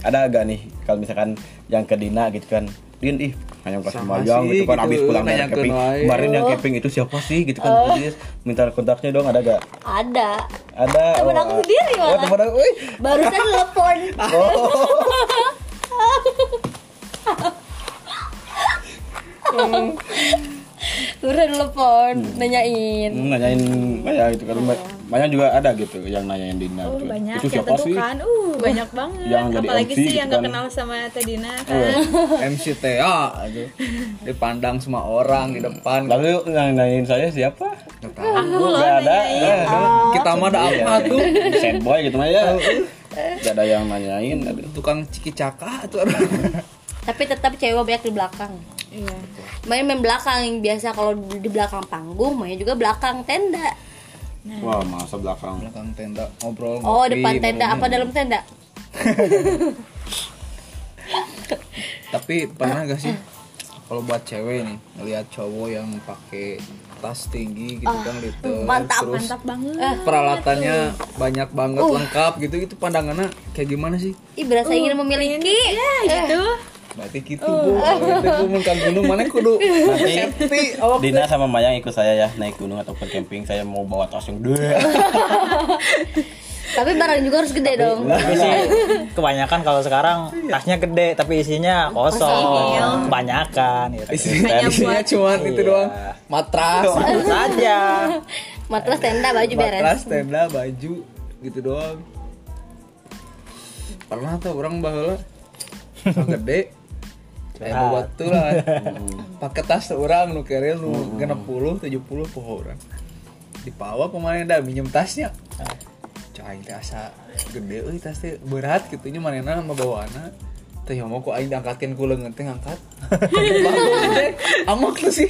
Ada agak nih kalau misalkan yang ke Dina gitu kan. Din ih Mayang kasih Sama Mayang gitu kan gitu, abis pulang dari camping. Kemarin yang camping itu siapa sih gitu kan. Terus minta kontaknya dong ada gak? ada Ada. Temen aku sendiri Oh, malah. temen aku. Barusan telepon barusan telepon nanyain Hmm, nanyain Mayang gitu kan. Mayang juga ada gitu yang nanyain Dina oh gitu. banyak Itu ya siapa tentu sih? kan uh banyak banget Yang jadi apalagi MC sih gitu yang gak kan. kenal sama Tedina Oh, kan MCTA aja dipandang semua orang di depan Lalu yang nanyain saya siapa? aku loh Gak ada. nanyain Aduh. kita mah ada apa tuh Sad boy gitu mah ya. Gak ada yang nanyain. Tukang ciki caka tuh tapi tetap cewek banyak di belakang iya. Main main belakang yang biasa kalau di belakang panggung main juga belakang tenda. Wah, masa belakang. belakang tenda ngobrol oh ngopi, depan tenda apa dalam tenda? Tapi pernah gak sih kalau buat cewek nih ngelihat cowok yang pakai tas tinggi gitu kan liter mantap, terus mantap banget peralatannya banyak banget lengkap gitu itu pandangannya kayak gimana sih? Ih berasa ingin memiliki. ya gitu berarti gitu bu. Itu bu mun gunung mana kudu? Safety awak Dina sama Mayang ikut saya ya naik gunung ataupun camping saya mau bawa tas yang gede tapi barang juga harus gede dong. tapi sih kebanyakan kalau sekarang tasnya gede tapi isinya kosong, kebanyakan gitu. isinya isinya cuman itu doang. Matras. Itu saja. matras tenda baju beres. matras tenda baju gitu doang. Pernah tuh orang baheula so gede tuh lah. Pakai tas tuh orang nu kere nu genep puluh tujuh puluh poho orang. Dibawa pemain dah minjem tasnya. Cai teh asa gede euy tas teh. Berat gitunya manehna mah bawaana teh mau kok aing diangkatin ku leungeun teh ngangkat. Amak tuh sih.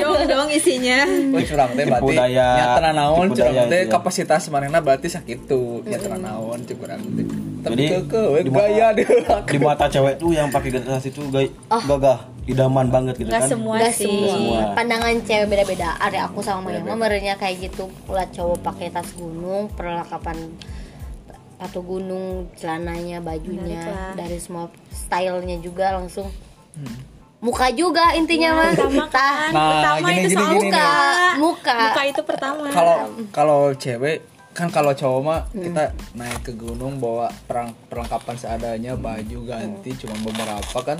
Dong dong isinya. Oh, curang teh berarti. Daya- nyata naon curang teh. ya. kapasitas manehna berarti sakitu. Nyata naon cek urang teh. Tapi Jadi, ke we di mata- gaya deh. di mata cewek tuh yang pakai tas itu gay gagah idaman banget gitu nggak kan semua Gak sih semua. semua. Pandangan cewek beda-beda. Ada aku sama Maya mah merenya kayak gitu. Ulah cowok pakai tas gunung, perlengkapan sepatu gunung, celananya, bajunya, Menarik dari semua stylenya juga langsung. Muka juga intinya mah. pertama Tah, kan Nah, pertama gini, itu gini, soal gini muka nih. Muka. muka itu pertama Kalau kalau cewek kan kalau cowok mah Hmm. kita naik ke gunung bawa perang perlengkapan seadanya baju ganti cuma beberapa kan.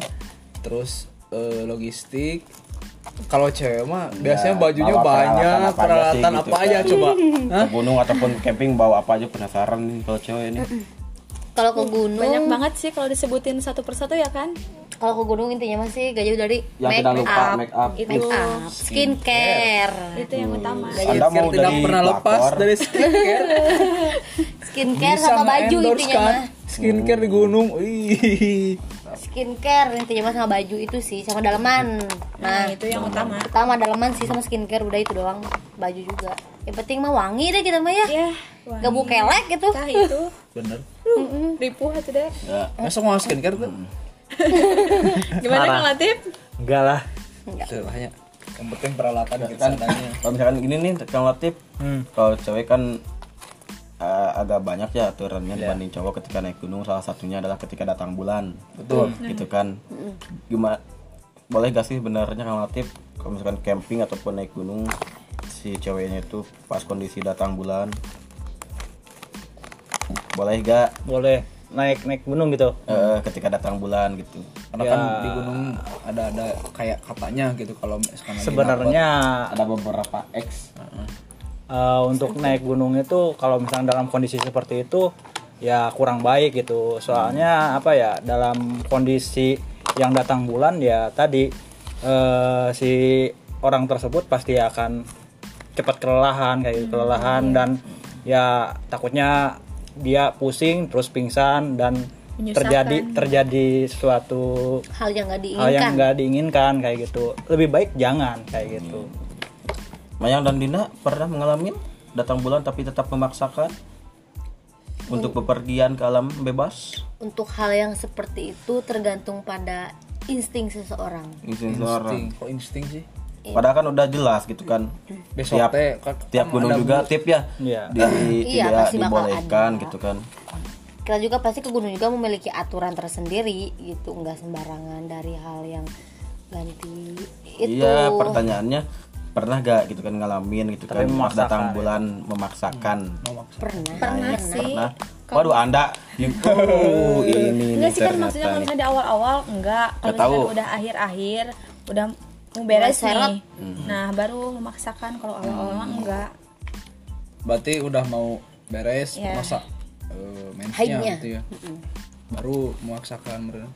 Terus eh, logistik. Kalau cewek mah biasanya bajunya bawa banyak peralatan apa aja sih peralatan gitu. apa aja kan. coba ke gunung ataupun camping bawa apa aja penasaran nih kalau cewek ini. Kalau ke gunung banyak banget sih kalau disebutin satu persatu ya kan kalau ke gunung intinya masih gak jauh dari Yang make tidak lupa up, make up. make up, skincare, itu yang utama Anda mau tidak jadi pernah lepas dari skincare skincare Bisa sama baju intinya kan? mah. skincare di gunung. Skincare intinya mah sama baju itu sih, sama daleman. nah Nah, itu yang utama pertama daleman sih sama skincare udah itu doang, baju juga. Yang penting mah wangi deh kita mah ya. ya Gak bau kelek gitu. Tah itu bener ripuh atau deh Ya. masa mau skincare tuh gimana kang Latif? Enggak lah. Istilahnya yang penting peralatan kita kan seadanya. kalau misalkan gini nih Kang Latif Hmm. kalau cewek kan eh, agak banyak ya aturannya dibanding cowok ketika naik gunung. Salah satunya adalah ketika datang bulan. Betul. Gitu kan. Gimana boleh gak sih benarnya Kang Latif? Kalau misalkan camping ataupun naik gunung si ceweknya itu pas kondisi datang bulan boleh gak? Boleh naik naik gunung gitu. Eh, ketika datang bulan gitu. Karena kan di gunung ada ada kayak katanya gitu kalau sebenarnya ada beberapa X. Eh, untuk naik gunung itu kalau misalnya dalam kondisi seperti itu ya kurang baik gitu. Soalnya apa ya dalam kondisi yang datang bulan ya tadi eh, si orang tersebut pasti akan cepat kelelahan kayak gitu, kelelahan dan ya takutnya dia pusing terus pingsan dan Menyusahkan. terjadi terjadi suatu Hal yang gak hal yang diinginkan. nggak diinginkan kayak gitu lebih baik jangan kayak gitu Mayang dan Dina pernah mengalami datang bulan tapi tetap memaksakan untuk bepergian ke alam bebas Untuk hal yang seperti itu tergantung pada insting seseorang. insting kok insting sih padahal kan udah jelas gitu kan. Besok tiap kan- tiap gunung ada juga tip ya. Iya. di, Iya, tidak pasti dibolehkan ada. gitu kan. Kita juga pasti ke gunung juga memiliki aturan tersendiri gitu, nggak sembarangan dari hal yang ganti itu. iya pertanyaannya pernah gak gitu kan ngalamin gitu Tapi kan? Pas memaksakan datang ya. bulan memaksakan. Pernah. pernah sih. pernah. Waduh anda. Oh ini enggak sih kan maksudnya kalau misalnya di awal-awal enggak kalau misalnya udah akhir-akhir udah mau beres seret. nih nah baru memaksakan kalau awal-awal mah enggak. Berarti udah mau beres Iya. masa eh, mensnya gitu ya? Baru memaksakan bener.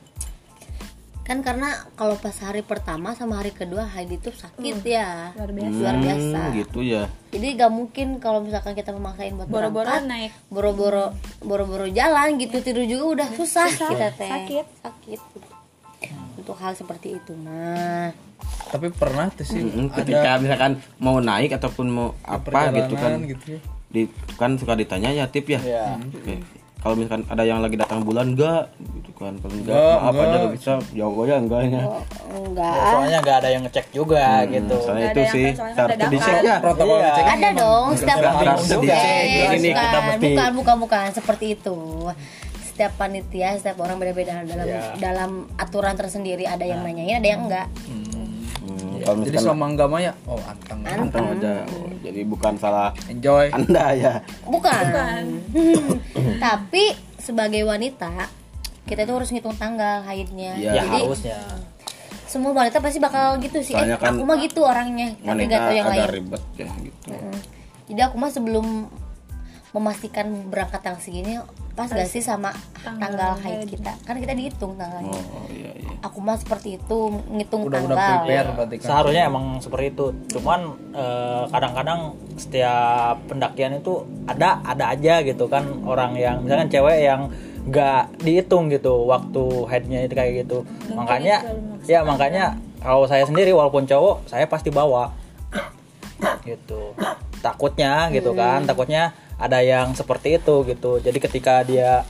Kan karena kalau pas hari pertama sama hari kedua haid itu sakit ya. luar biasa. Luar biasa. Hmm, gitu ya. Jadi gak mungkin kalau misalkan kita memaksain buat boro-boro berangkat, naik. boro-boro boro-boro jalan gitu tidur juga udah susah, kita teh. Sakit. sakit untuk hal seperti itu mah tapi pernah tuh sih Mm, ada ketika misalkan mau naik ataupun mau apa gitu kan gitu ya. di kan suka ditanya ya tip ya Iya. Oke. kalau misalkan ada yang lagi datang bulan enggak gitu kan kalau enggak Enggak, maaf aja enggak. gak bisa jawab aja enggaknya oh, enggak Ya, soalnya nggak ada yang ngecek juga gitu soalnya itu ada sih kan, udah dicek ya protokol Iya. ngecek ada dong setiap juga. Eh, Ini kita mesti bukan bukan bukan seperti itu setiap panitia setiap orang beda-beda. Dalam Ya. dalam aturan tersendiri ada yang nanyain ada yang enggak. Hmm, kalau jadi misalkan selama enggak mah ya oh antang anteng aja. Oh, jadi bukan salah enjoy. Anda ya. Bukan, tapi sebagai wanita kita itu harus ngitung tanggal haidnya. Ya jadi harusnya. semua wanita pasti bakal gitu sih. Soalnya eh, kan aku mah gitu orangnya. Tapi wanita gak tahu yang lain. ribet ya gitu. Mm. jadi aku mah sebelum memastikan berangkat tanggal segini pas gak sih sama tanggal, haid kita? Kan kita dihitung tanggalnya. Oh iya iya. Aku mah seperti itu ngitung udah udah tanggal. prepare berarti kan? Seharusnya emang seperti itu. Cuman eh, kadang-kadang setiap pendakian itu ada ada aja gitu kan. Orang yang misalkan cewek yang nggak dihitung gitu waktu headnya itu kayak gitu. Makanya ya makanya kalau saya sendiri walaupun cowok saya pasti bawa. Gitu. Takutnya gitu kan takutnya ada yang seperti itu gitu. Jadi ketika dia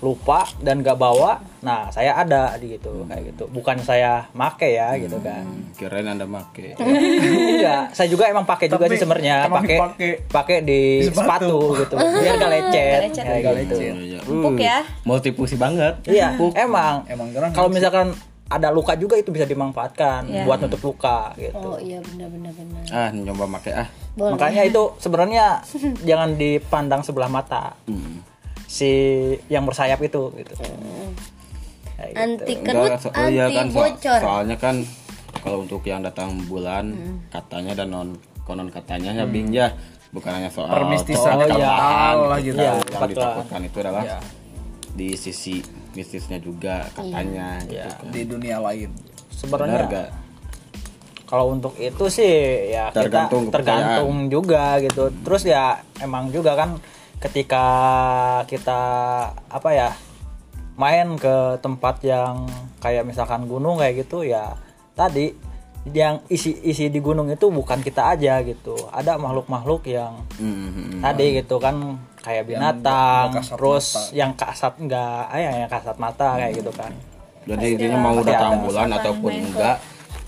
lupa dan gak bawa nah saya ada di gitu kayak gitu. Bukan saya make ya gitu kan. kirain anda make. Enggak saya juga emang pakai juga sih sebenarnya. pakai pakai di sepatu. gitu. Biar gak lecet lecet. kayak Gak gitu. Lecet. Oh, iya. Empuk Uh, ya. multifungsi banget. Iya emang. Emang kalau misalkan ada luka juga itu bisa dimanfaatkan Iya. buat nutup luka gitu. Oh iya benar benar benar. Ah nyoba make ah boleh makanya itu sebenarnya jangan dipandang sebelah mata Hmm. si yang bersayap itu gitu Kayak gitu. anti Enggak, kerut so- oh anti iya kan, so- bocor soalnya kan kalau untuk yang datang bulan katanya dan non konon katanya ya Bing ya bukan hanya soal Permistisan soal yang tambahan total lah gitu. gitu. Iya, yang betul. ditakutkan itu adalah Iya. di sisi bisnisnya juga katanya gitu Iya. kan. di dunia lain Benar sebenarnya? Kalau untuk itu sih ya Tergantung kita tergantung juga gitu. Terus ya emang juga kan ketika kita apa ya main ke tempat yang kayak misalkan gunung kayak gitu ya tadi yang isi isi di gunung itu bukan kita aja gitu. Ada makhluk-makhluk yang Hmm, tadi gitu kan kayak binatang kasat terus mata. yang kasat enggak ah, ya yang kasat mata kayak gitu kan. Jadi intinya mau datang bulan ataupun enggak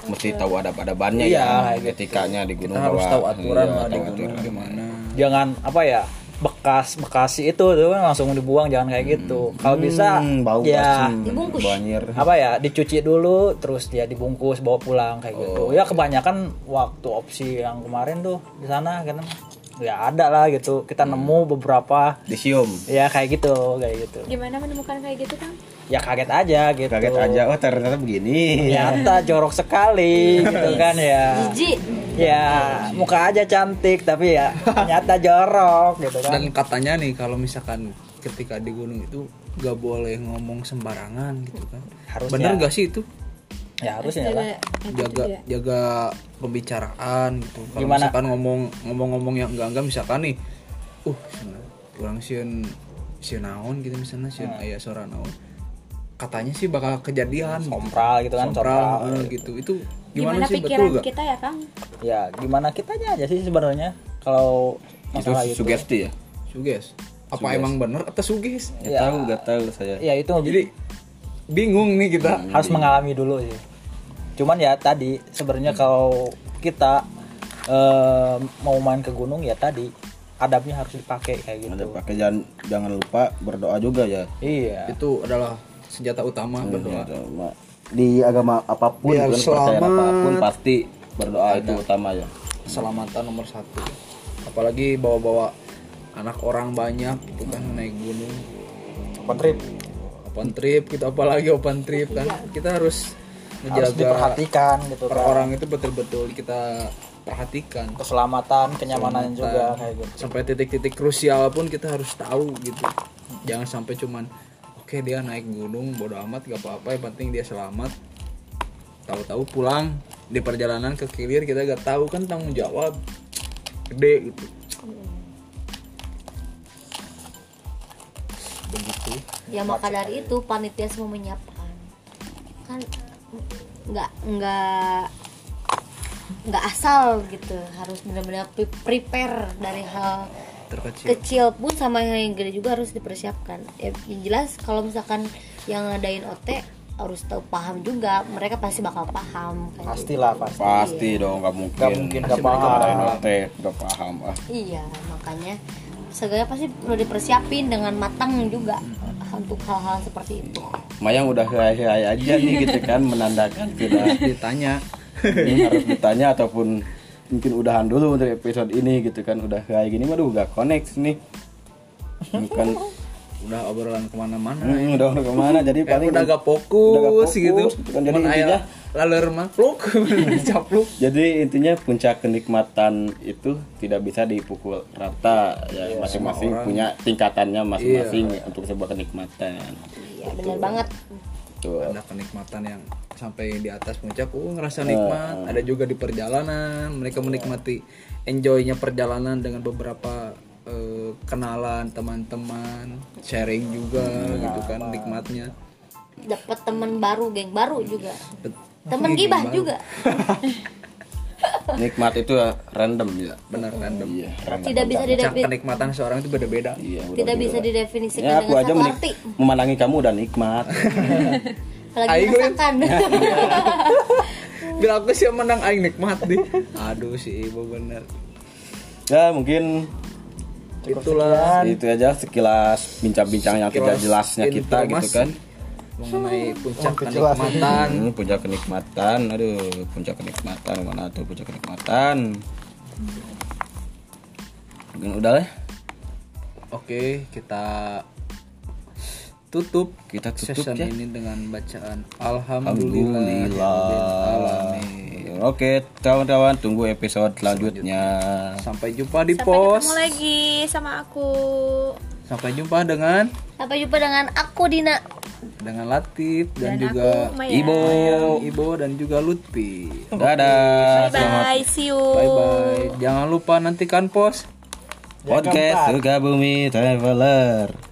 mesti tahu adab-adabannya Iya, ya kayak gitu. ketikanya di gunung kita harus tahu aturan iya, lah di gunung aturan. gimana. Jangan apa ya bekas bekasi itu tuh kan langsung dibuang jangan kayak gitu. Kalau bisa Hmm, bau ya Dibungkus. banjir. apa ya dicuci dulu terus dia dibungkus bawa pulang kayak gitu. Ya kebanyakan waktu opsi yang kemarin tuh di sana kan ya ada lah gitu. Kita nemu beberapa. Disium. Ya kayak gitu kayak gitu. Gimana menemukan kayak gitu Kang? ya kaget aja gitu. Kaget aja oh ternyata begini. Ternyata jorok sekali gitu kan ya. Jijik. ya muka aja cantik tapi ya ternyata jorok gitu kan. Dan katanya nih kalau misalkan ketika di gunung itu gak boleh ngomong sembarangan gitu kan. Harusnya. bener gak sih itu ya harusnya lah. jaga jaga pembicaraan gitu. Kalau misalkan ngomong ngomong-ngomong yang enggak enggak misalkan nih uh kurang sieun sieun naon gitu misalnya sieun Hmm. aya suara naon. Katanya sih bakal kejadian sompral gitu kan sompral sompral. eh, gitu. Itu gimana, Gimana, sih? Betul pikiran gak kita ya Kang? ya gimana kitanya aja sih sebenarnya kalau itu masalah itu. sugesti ya? Suges apa emang bener atau suges Gak Ya. tahu gak tahu saya. Ya itu jadi bingung nih kita. harus mengalami dulu sih cuman ya tadi sebenarnya kalau kita eh, mau main ke gunung ya tadi adabnya harus dipakai kayak gitu. Ada pakai jangan jangan lupa berdoa juga ya. Iya. Itu adalah senjata utama berdoa. Sama- di agama apa pun Biar percaya selamat. apa pun pasti berdoa itu utama ya. Keselamatan nomor satu. Apalagi bawa-bawa anak orang banyak gitu kan naik gunung. Open trip. Open trip gitu. Apalagi open trip kan. Kita harus harus diperhatikan gitu per kan. orang itu betul-betul kita perhatikan. Keselamatan kenyamanan juga kayak gitu. Sampai titik-titik krusial pun kita harus tahu gitu. Jangan sampai cuman oke dia naik gunung bodo amat gak apa-apa yang penting dia selamat. Tahu-tahu pulang di perjalanan ke kilir kita gak tahu kan tanggung jawab gede gitu. Begitu. Ya maka dari itu panitia semua menyiapkan. Kan nggak nggak nggak asal gitu. Harus benar-benar pre- prepare dari hal terkecil. kecil pun sama yang gede juga harus dipersiapkan. Ya yang jelas kalau misalkan yang ngadain OT harus tahu paham juga. Mereka pasti bakal paham gitu. pastilah pasti. Pasti dong nggak mungkin. Nggak mungkin nggak paham. ngadain OT, nggak paham ah. Iya makanya segala pasti perlu dipersiapin dengan matang juga untuk hal-hal seperti itu. Mayang udah hai aja nih gitu kan menandakan sudah. ditanya. Ini harus ditanya ataupun mungkin udahan dulu untuk episode ini gitu kan udah kayak gini waduh gak connect nih. Bukan udah obrolan ke mana-mana. Hmm, udah udah ke mana jadi Kayak paling udah gak fokus, udah gak fokus, gitu. kan jadi intinya laler mah pluk capluk jadi intinya puncak kenikmatan itu tidak bisa dipukul rata. Ya masing-masing punya tingkatannya masing-masing untuk sebuah kenikmatan. Iya benar banget. Tuh ada kenikmatan yang sampai di atas puncak oh ngerasa nikmat. Ada juga di perjalanan mereka menikmati enjoynya perjalanan dengan beberapa eh, kenalan teman-teman sharing juga gitu kan nikmatnya. Dapat teman baru geng baru juga. Bet- teman Geng gibah juga. Nikmat itu ya random ya benar random. Iya random. Tidak bisa didefinisikan kenikmatan seorang itu beda-beda. Iya tidak bisa didefinisikan ya aku dengan aja menik- arti. memandangi kamu udah nikmat. Apalagi Aing, Lin. merasakan bila aku sih menang aing nikmat deh aduh si ibu bener. Ya mungkin itulah. itu aja sekilas bincang-bincang yang tidak jelasnya kita gitu kan mengenai puncak kenikmatan. Hmm, puncak kenikmatan. Aduh puncak kenikmatan. Mana tuh puncak kenikmatan? Mungkin udah lah. Oke, kita tutup kita tutup session ya. ini dengan bacaan Alhamdulillah. Alhamdulillah. Oke kawan-kawan tunggu episode selanjutnya. Sampai jumpa di Sampai pos. ketemu lagi sama aku. Sampai jumpa dengan Sampai jumpa dengan aku Dina. dengan Latif dan, Dan juga aku Maya. Ibo. Ibo dan juga Lutfi. Dadah. Bye bye, see you. Bye bye. Jangan lupa nantikan pos. Podcast Sukabumi Traveler.